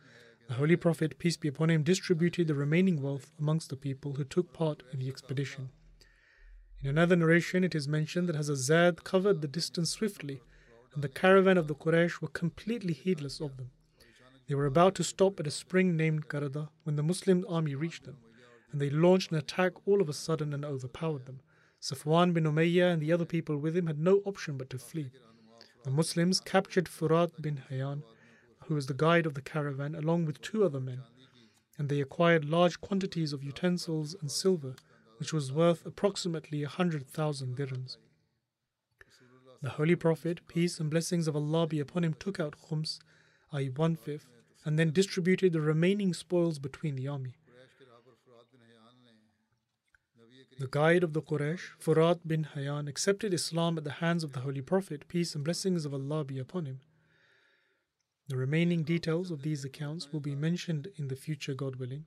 The Holy Prophet, peace be upon him, distributed the remaining wealth amongst the people who took part in the expedition. In another narration, it is mentioned that Hazrat Zaid covered the distance swiftly and the caravan of the Quraysh were completely heedless of them. They were about to stop at a spring named Karada when the Muslim army reached them, and they launched an attack all of a sudden and overpowered them. Safwan bin Umayyah and the other people with him had no option but to flee. The Muslims captured Furat bin Hayyan, who was the guide of the caravan, along with two other men, and they acquired large quantities of utensils and silver, which was worth approximately a hundred thousand dirhams. The Holy Prophet, peace and blessings of Allah be upon him, took out khums, i.e., one fifth, and then distributed the remaining spoils between the army. The guide of the Quraysh, Furat bin Hayyan, accepted Islam at the hands of the Holy Prophet, peace and blessings of Allah be upon him. The remaining details of these accounts will be mentioned in the future, God willing.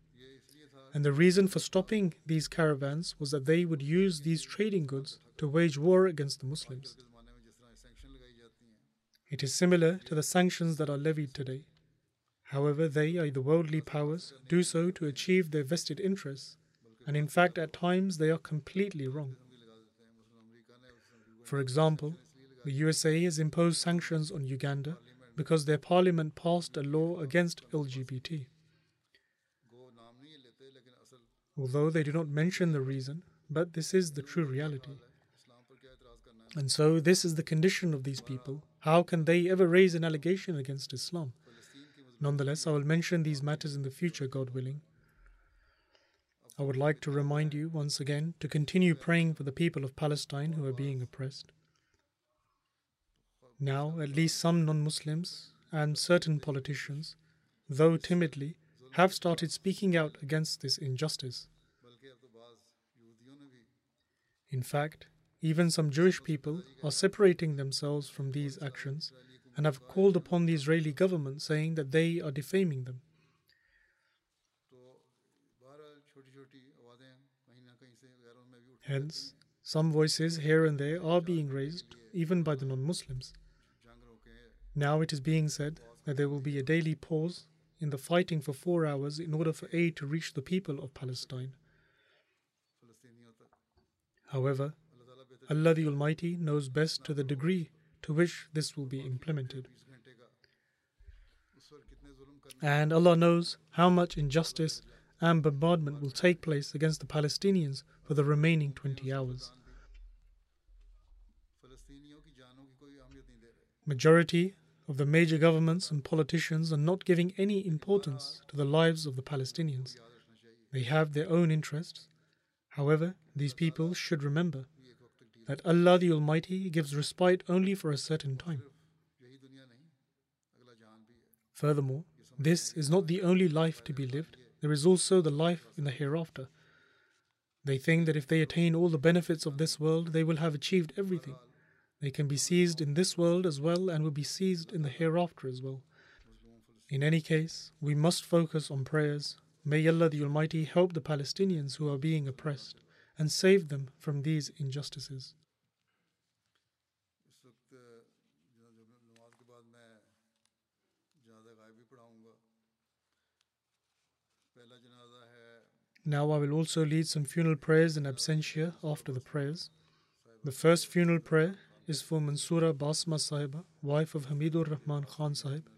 And the reason for stopping these caravans was that they would use these trading goods to wage war against the Muslims. It is similar to the sanctions that are levied today. However, they, i.e., the worldly powers, do so to achieve their vested interests, and in fact, at times, they are completely wrong. For example, the USA has imposed sanctions on Uganda because their parliament passed a law against LGBT. Although they do not mention the reason, but this is the true reality. And so, this is the condition of these people how can they ever raise an allegation against Islam? Nonetheless, I will mention these matters in the future, God willing. I would like to remind you once again to continue praying for the people of Palestine who are being oppressed. Now, at least some non Muslims and certain politicians, though timidly, have started speaking out against this injustice. In fact, even some Jewish people are separating themselves from these actions and have called upon the Israeli government saying that they are defaming them. Hence, some voices here and there are being raised, even by the non Muslims. Now it is being said that there will be a daily pause in the fighting for four hours in order for aid to reach the people of Palestine. However, Allah the Almighty knows best to the degree to which this will be implemented. And Allah knows how much injustice and bombardment will take place against the Palestinians for the remaining 20 hours. Majority of the major governments and politicians are not giving any importance to the lives of the Palestinians. They have their own interests. However, these people should remember that Allah the Almighty gives respite only for a certain time. Furthermore, this is not the only life to be lived, there is also the life in the hereafter. They think that if they attain all the benefits of this world, they will have achieved everything. They can be seized in this world as well and will be seized in the hereafter as well. In any case, we must focus on prayers. May Allah the Almighty help the Palestinians who are being oppressed and save them from these injustices. Now I will also lead some funeral prayers in absentia after the prayers. The first funeral prayer is for Mansura Basma Sahiba, wife of Hamidur Rahman Khan Sahib.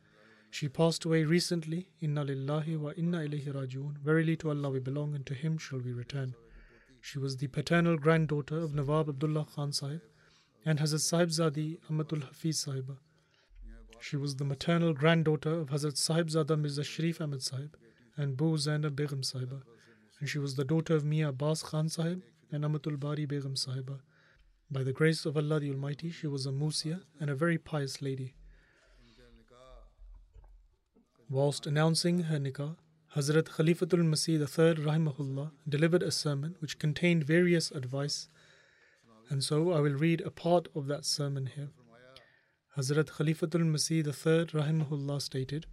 She passed away recently. Inna lillahi wa inna ilayhi rajoon. Verily to Allah we belong and to Him shall we return. She was the paternal granddaughter of Nawab Abdullah Khan Sahib and Hazrat Sahibzadi Amatul Hafiz Sahiba. She was the maternal granddaughter of Hazrat Sahibzada Mirza Sharif Ahmad Sahib and Bu Zainab Begum Sahiba, and she was the daughter of Mia Abbas Khan Sahib and Amatul Bari Begum Sahiba. By the grace of Allah the Almighty, she was a Musia and a very pious lady. Whilst announcing her nikah, Hazrat Khalifatul Masih III rahimahullah delivered a sermon which contained various advice, and so I will read a part of that sermon here. Hazrat Khalifatul Masih III rahimahullah stated,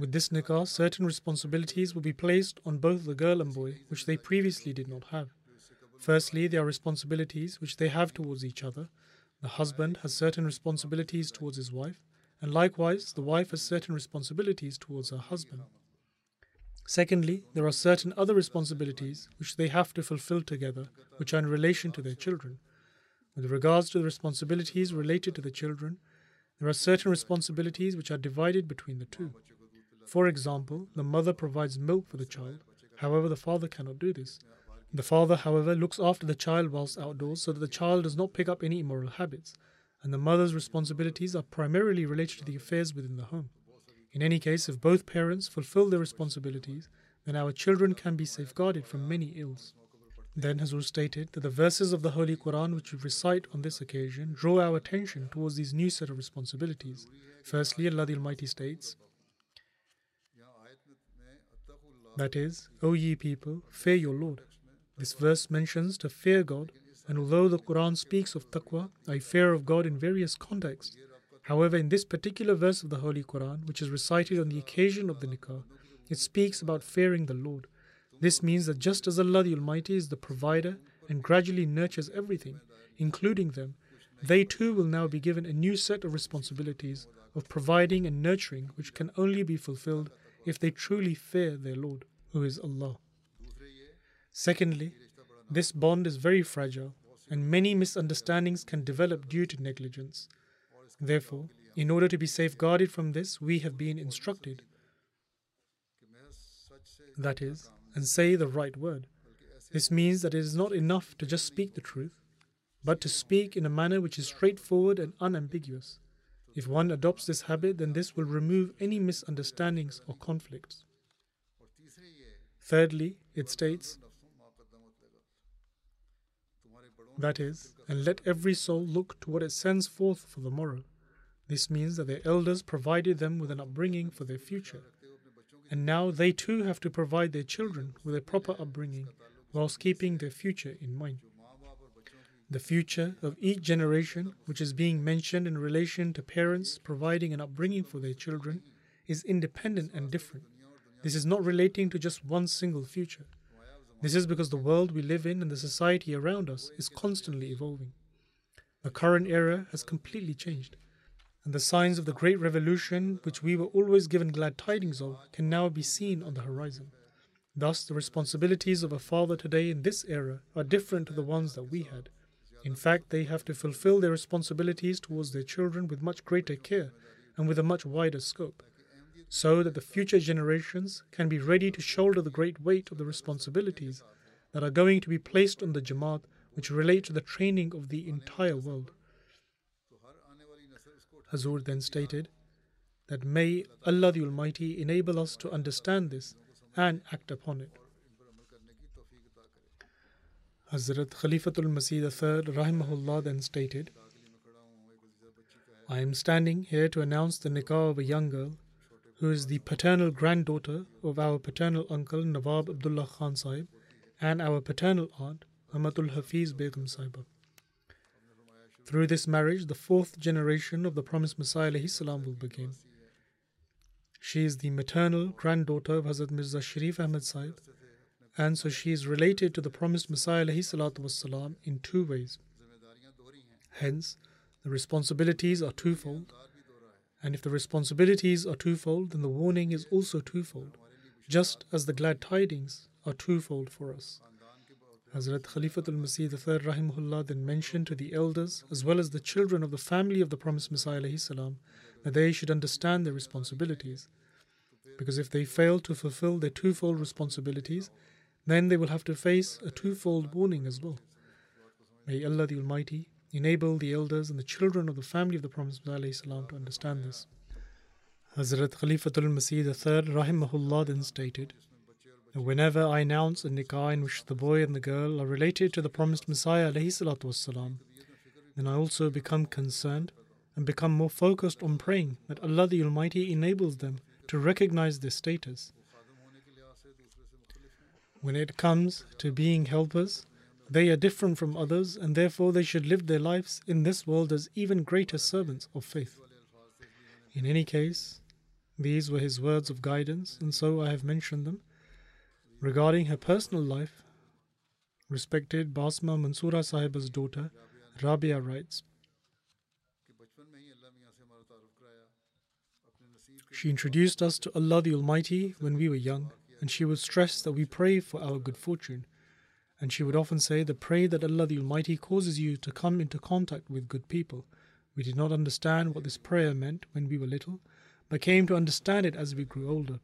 With this nikah, certain responsibilities will be placed on both the girl and boy which they previously did not have. Firstly, there are responsibilities which they have towards each other. The husband has certain responsibilities towards his wife, and likewise the wife has certain responsibilities towards her husband. Secondly, there are certain other responsibilities which they have to fulfill together, which are in relation to their children. With regards to the responsibilities related to the children, there are certain responsibilities which are divided between the two. For example, the mother provides milk for the child, however, the father cannot do this. The father, however, looks after the child whilst outdoors so that the child does not pick up any immoral habits, and the mother's responsibilities are primarily related to the affairs within the home. In any case, if both parents fulfill their responsibilities, then our children can be safeguarded from many ills. Then Hazur stated that the verses of the Holy Quran which we recite on this occasion draw our attention towards these new set of responsibilities. Firstly, Allah the Almighty states, that is, O ye people, fear your Lord. This verse mentions to fear God, and although the Quran speaks of taqwa, a fear of God in various contexts, however, in this particular verse of the Holy Quran, which is recited on the occasion of the nikah, it speaks about fearing the Lord. This means that just as Allah the Almighty is the provider and gradually nurtures everything, including them, they too will now be given a new set of responsibilities of providing and nurturing, which can only be fulfilled if they truly fear their Lord, who is Allah. Secondly, this bond is very fragile, and many misunderstandings can develop due to negligence. Therefore, in order to be safeguarded from this, we have been instructed that is, and say the right word. This means that it is not enough to just speak the truth, but to speak in a manner which is straightforward and unambiguous. If one adopts this habit, then this will remove any misunderstandings or conflicts. Thirdly, it states, that is, and let every soul look to what it sends forth for the morrow. This means that their elders provided them with an upbringing for their future. And now they too have to provide their children with a proper upbringing whilst keeping their future in mind. The future of each generation, which is being mentioned in relation to parents providing an upbringing for their children, is independent and different. This is not relating to just one single future. This is because the world we live in and the society around us is constantly evolving. The current era has completely changed, and the signs of the great revolution, which we were always given glad tidings of, can now be seen on the horizon. Thus, the responsibilities of a father today in this era are different to the ones that we had. In fact, they have to fulfill their responsibilities towards their children with much greater care and with a much wider scope so that the future generations can be ready to shoulder the great weight of the responsibilities that are going to be placed on the Jamaat which relate to the training of the entire world. Hazur then stated that may Allah the Almighty enable us to understand this and act upon it. Hazrat Khalifatul Masih III Rahimahullah then stated, I am standing here to announce the nikah of a young girl who is the paternal granddaughter of our paternal uncle Nawab Abdullah Khan Sahib and our paternal aunt Amatul Hafiz Begum Sahiba. Through this marriage, the fourth generation of the promised Messiah will begin. She is the maternal granddaughter of Hazrat Mirza Sharif Ahmad Sahib, and so she is related to the promised Messiah salam in two ways. Hence, the responsibilities are twofold and if the responsibilities are twofold, then the warning is also twofold, just as the glad tidings are twofold for us. Hazrat Khalifatul Masih III rahimahullah then mentioned to the elders as well as the children of the family of the promised Messiah salam, that they should understand their responsibilities. Because if they fail to fulfill their twofold responsibilities, then they will have to face a twofold warning as well. May Allah the Almighty enable the elders and the children of the family of the Prophet ﷺ to understand this. Hazrat Khalifatul Masih III rahimahullah then stated that whenever I announce a nikah in which the boy and the girl are related to the promised Messiah والسلام, then I also become concerned and become more focused on praying that Allah the Almighty enables them to recognize this status. When it comes to being helpers, they are different from others and therefore they should live their lives in this world as even greater servants of faith. In any case, these were his words of guidance, and so I have mentioned them. Regarding her personal life, respected Basma Mansura Sahiba's daughter, Rabia writes She introduced us to Allah the Almighty when we were young, and she would stress that we pray for our good fortune. And she would often say that pray that Allah the Almighty causes you to come into contact with good people. We did not understand what this prayer meant when we were little, but came to understand it as we grew older.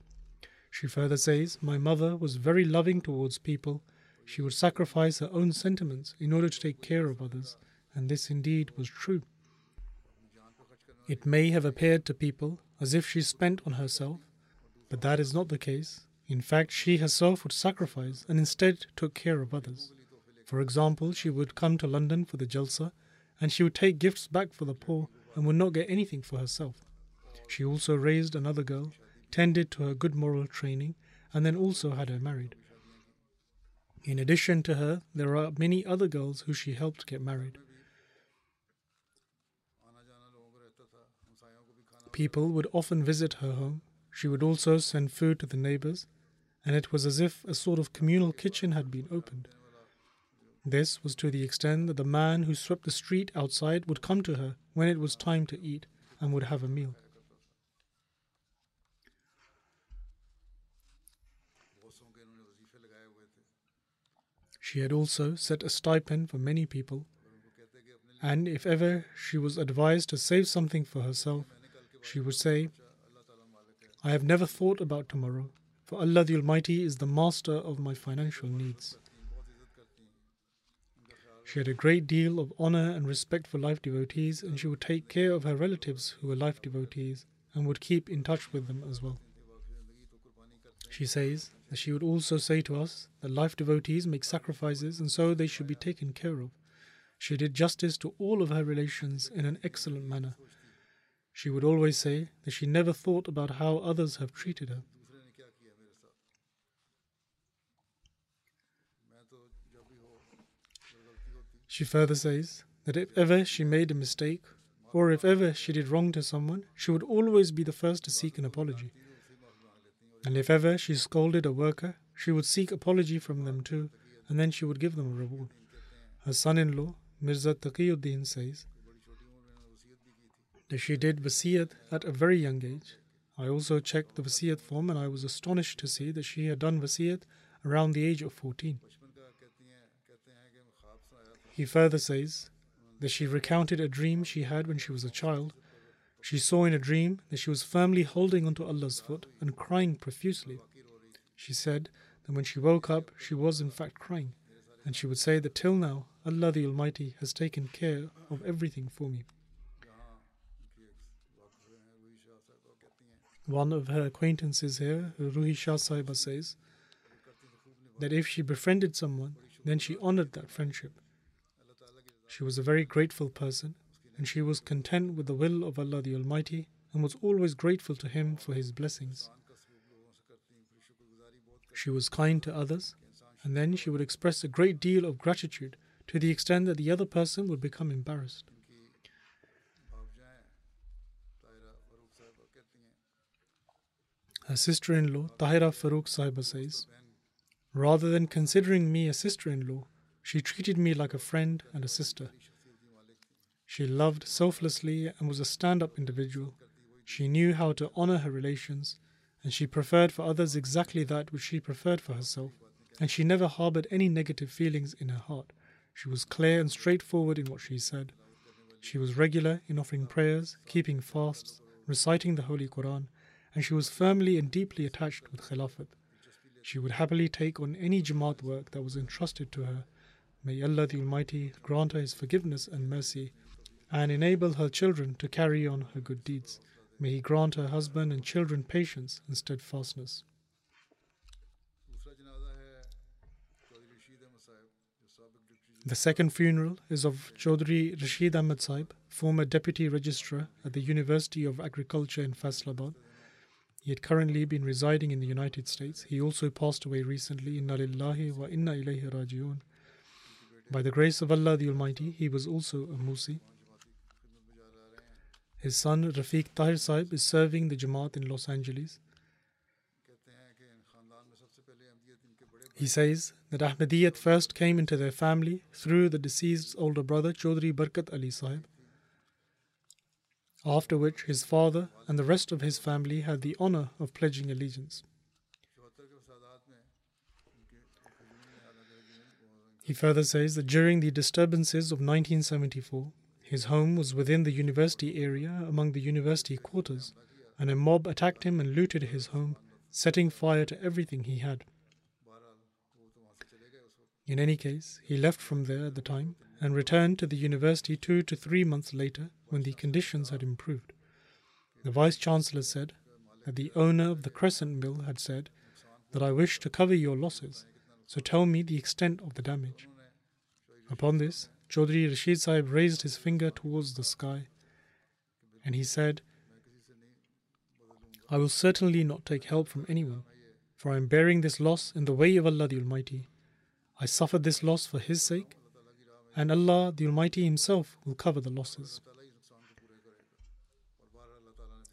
She further says, My mother was very loving towards people. She would sacrifice her own sentiments in order to take care of others, and this indeed was true. It may have appeared to people as if she spent on herself, but that is not the case. In fact, she herself would sacrifice and instead took care of others. For example, she would come to London for the Jalsa and she would take gifts back for the poor and would not get anything for herself. She also raised another girl, tended to her good moral training, and then also had her married. In addition to her, there are many other girls who she helped get married. People would often visit her home. She would also send food to the neighbors, and it was as if a sort of communal kitchen had been opened. This was to the extent that the man who swept the street outside would come to her when it was time to eat and would have a meal. She had also set a stipend for many people, and if ever she was advised to save something for herself, she would say, I have never thought about tomorrow, for Allah the Almighty is the master of my financial needs. She had a great deal of honor and respect for life devotees, and she would take care of her relatives who were life devotees and would keep in touch with them as well. She says that she would also say to us that life devotees make sacrifices and so they should be taken care of. She did justice to all of her relations in an excellent manner. She would always say that she never thought about how others have treated her. She further says that if ever she made a mistake, or if ever she did wrong to someone, she would always be the first to seek an apology. And if ever she scolded a worker, she would seek apology from them too, and then she would give them a reward. Her son in law, Mirza Taqiyuddin, says that she did wasiyat at a very young age. I also checked the wasiyat form and I was astonished to see that she had done wasiyat around the age of 14. He further says that she recounted a dream she had when she was a child she saw in a dream that she was firmly holding onto Allah's foot and crying profusely. She said that when she woke up, she was in fact crying, and she would say that till now, Allah the Almighty has taken care of everything for me. One of her acquaintances here, Ruhi Shah Sahiba, says that if she befriended someone, then she honored that friendship. She was a very grateful person and she was content with the will of Allah the Almighty and was always grateful to Him for His blessings. She was kind to others, and then she would express a great deal of gratitude to the extent that the other person would become embarrassed. Her sister in law, Tahira Farooq Sahiba, says, Rather than considering me a sister in law, she treated me like a friend and a sister. She loved selflessly and was a stand up individual. She knew how to honor her relations, and she preferred for others exactly that which she preferred for herself, and she never harbored any negative feelings in her heart. She was clear and straightforward in what she said. She was regular in offering prayers, keeping fasts, reciting the Holy Quran, and she was firmly and deeply attached with Khilafat. She would happily take on any Jamaat work that was entrusted to her May Allah the Almighty grant her His forgiveness and mercy and enable her children to carry on her good deeds. May He grant her husband and children patience and steadfastness. The second funeral is of Chaudhry Rashid Ahmed Saib, former Deputy Registrar at the University of Agriculture in Faisalabad. He had currently been residing in the United States. He also passed away recently. Inna lillahi wa inna ilayhi raji'un. By the grace of Allah the Almighty, he was also a Musi. His son Rafiq Tahir Sahib is serving the Jamaat in Los Angeles. He says that Ahmadiyyat first came into their family through the deceased's older brother Chaudhry Barkat Ali Sahib, after which his father and the rest of his family had the honor of pledging allegiance. He further says that during the disturbances of 1974, his home was within the university area among the university quarters, and a mob attacked him and looted his home, setting fire to everything he had. In any case, he left from there at the time and returned to the university two to three months later when the conditions had improved. The vice chancellor said that the owner of the crescent mill had said that I wish to cover your losses, so tell me the extent of the damage. Upon this, Chaudhry Rashid Sahib raised his finger towards the sky and he said, I will certainly not take help from anyone, for I am bearing this loss in the way of Allah the Almighty. I suffered this loss for His sake, and Allah the Almighty Himself will cover the losses.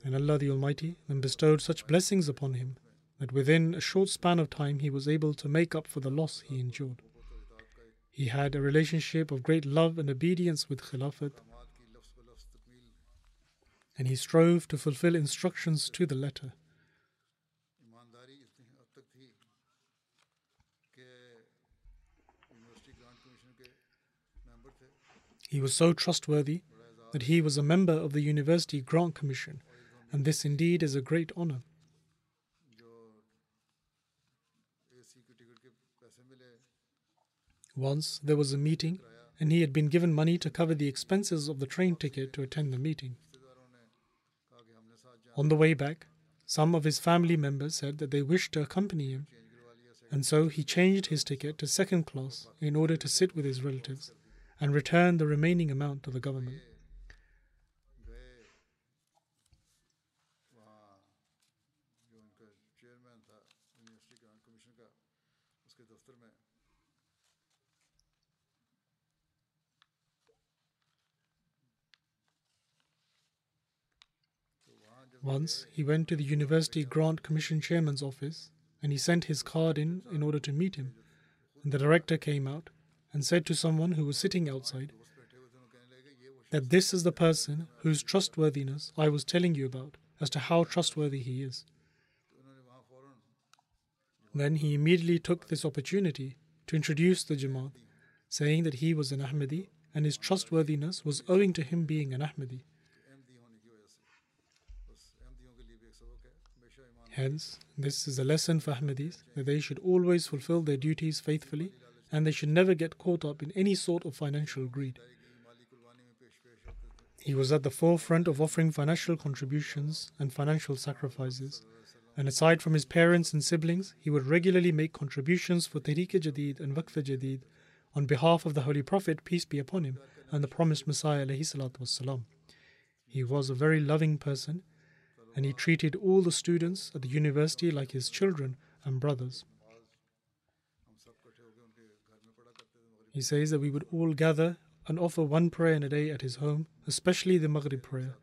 And Allah the Almighty then bestowed such blessings upon him that within a short span of time he was able to make up for the loss he endured. He had a relationship of great love and obedience with Khilafat, and he strove to fulfill instructions to the letter. He was so trustworthy that he was a member of the University Grant Commission, and this indeed is a great honor. Once there was a meeting, and he had been given money to cover the expenses of the train ticket to attend the meeting. On the way back, some of his family members said that they wished to accompany him, and so he changed his ticket to second class in order to sit with his relatives and return the remaining amount to the government. Once, he went to the University Grant Commission Chairman's office and he sent his card in in order to meet him. And the director came out and said to someone who was sitting outside that this is the person whose trustworthiness I was telling you about as to how trustworthy he is. Then he immediately took this opportunity to introduce the Jamaat, saying that he was an Ahmadi and his trustworthiness was owing to him being an Ahmadi. Hence, this is a lesson for Ahmadis that they should always fulfill their duties faithfully and they should never get caught up in any sort of financial greed. He was at the forefront of offering financial contributions and financial sacrifices, and aside from his parents and siblings, he would regularly make contributions for Tahrik Jadid and Waqf Jadid on behalf of the Holy Prophet, peace be upon him, and the promised Messiah. He was a very loving person and he treated all the students at the university like his children and brothers. He says that we would all gather and offer one prayer in a day at his home, especially the Maghrib prayer.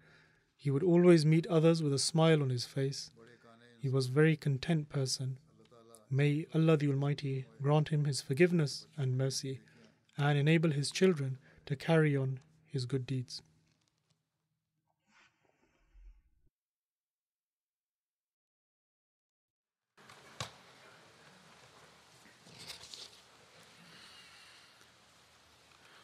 He would always meet others with a smile on his face. He was a very content person. May Allah the Almighty grant him his forgiveness and mercy and enable his children to carry on his good deeds.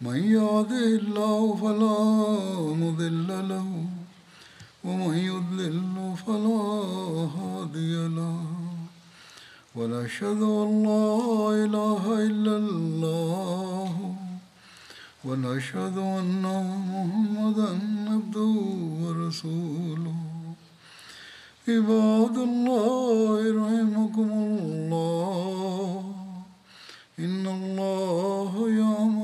من يهده الله فلا مضل له ومن يضلل فلا هادي له ونشهد أن لا إله إلا الله ونشهد أن محمدا عبده ورسوله عباد الله رحمكم الله إن الله يأمر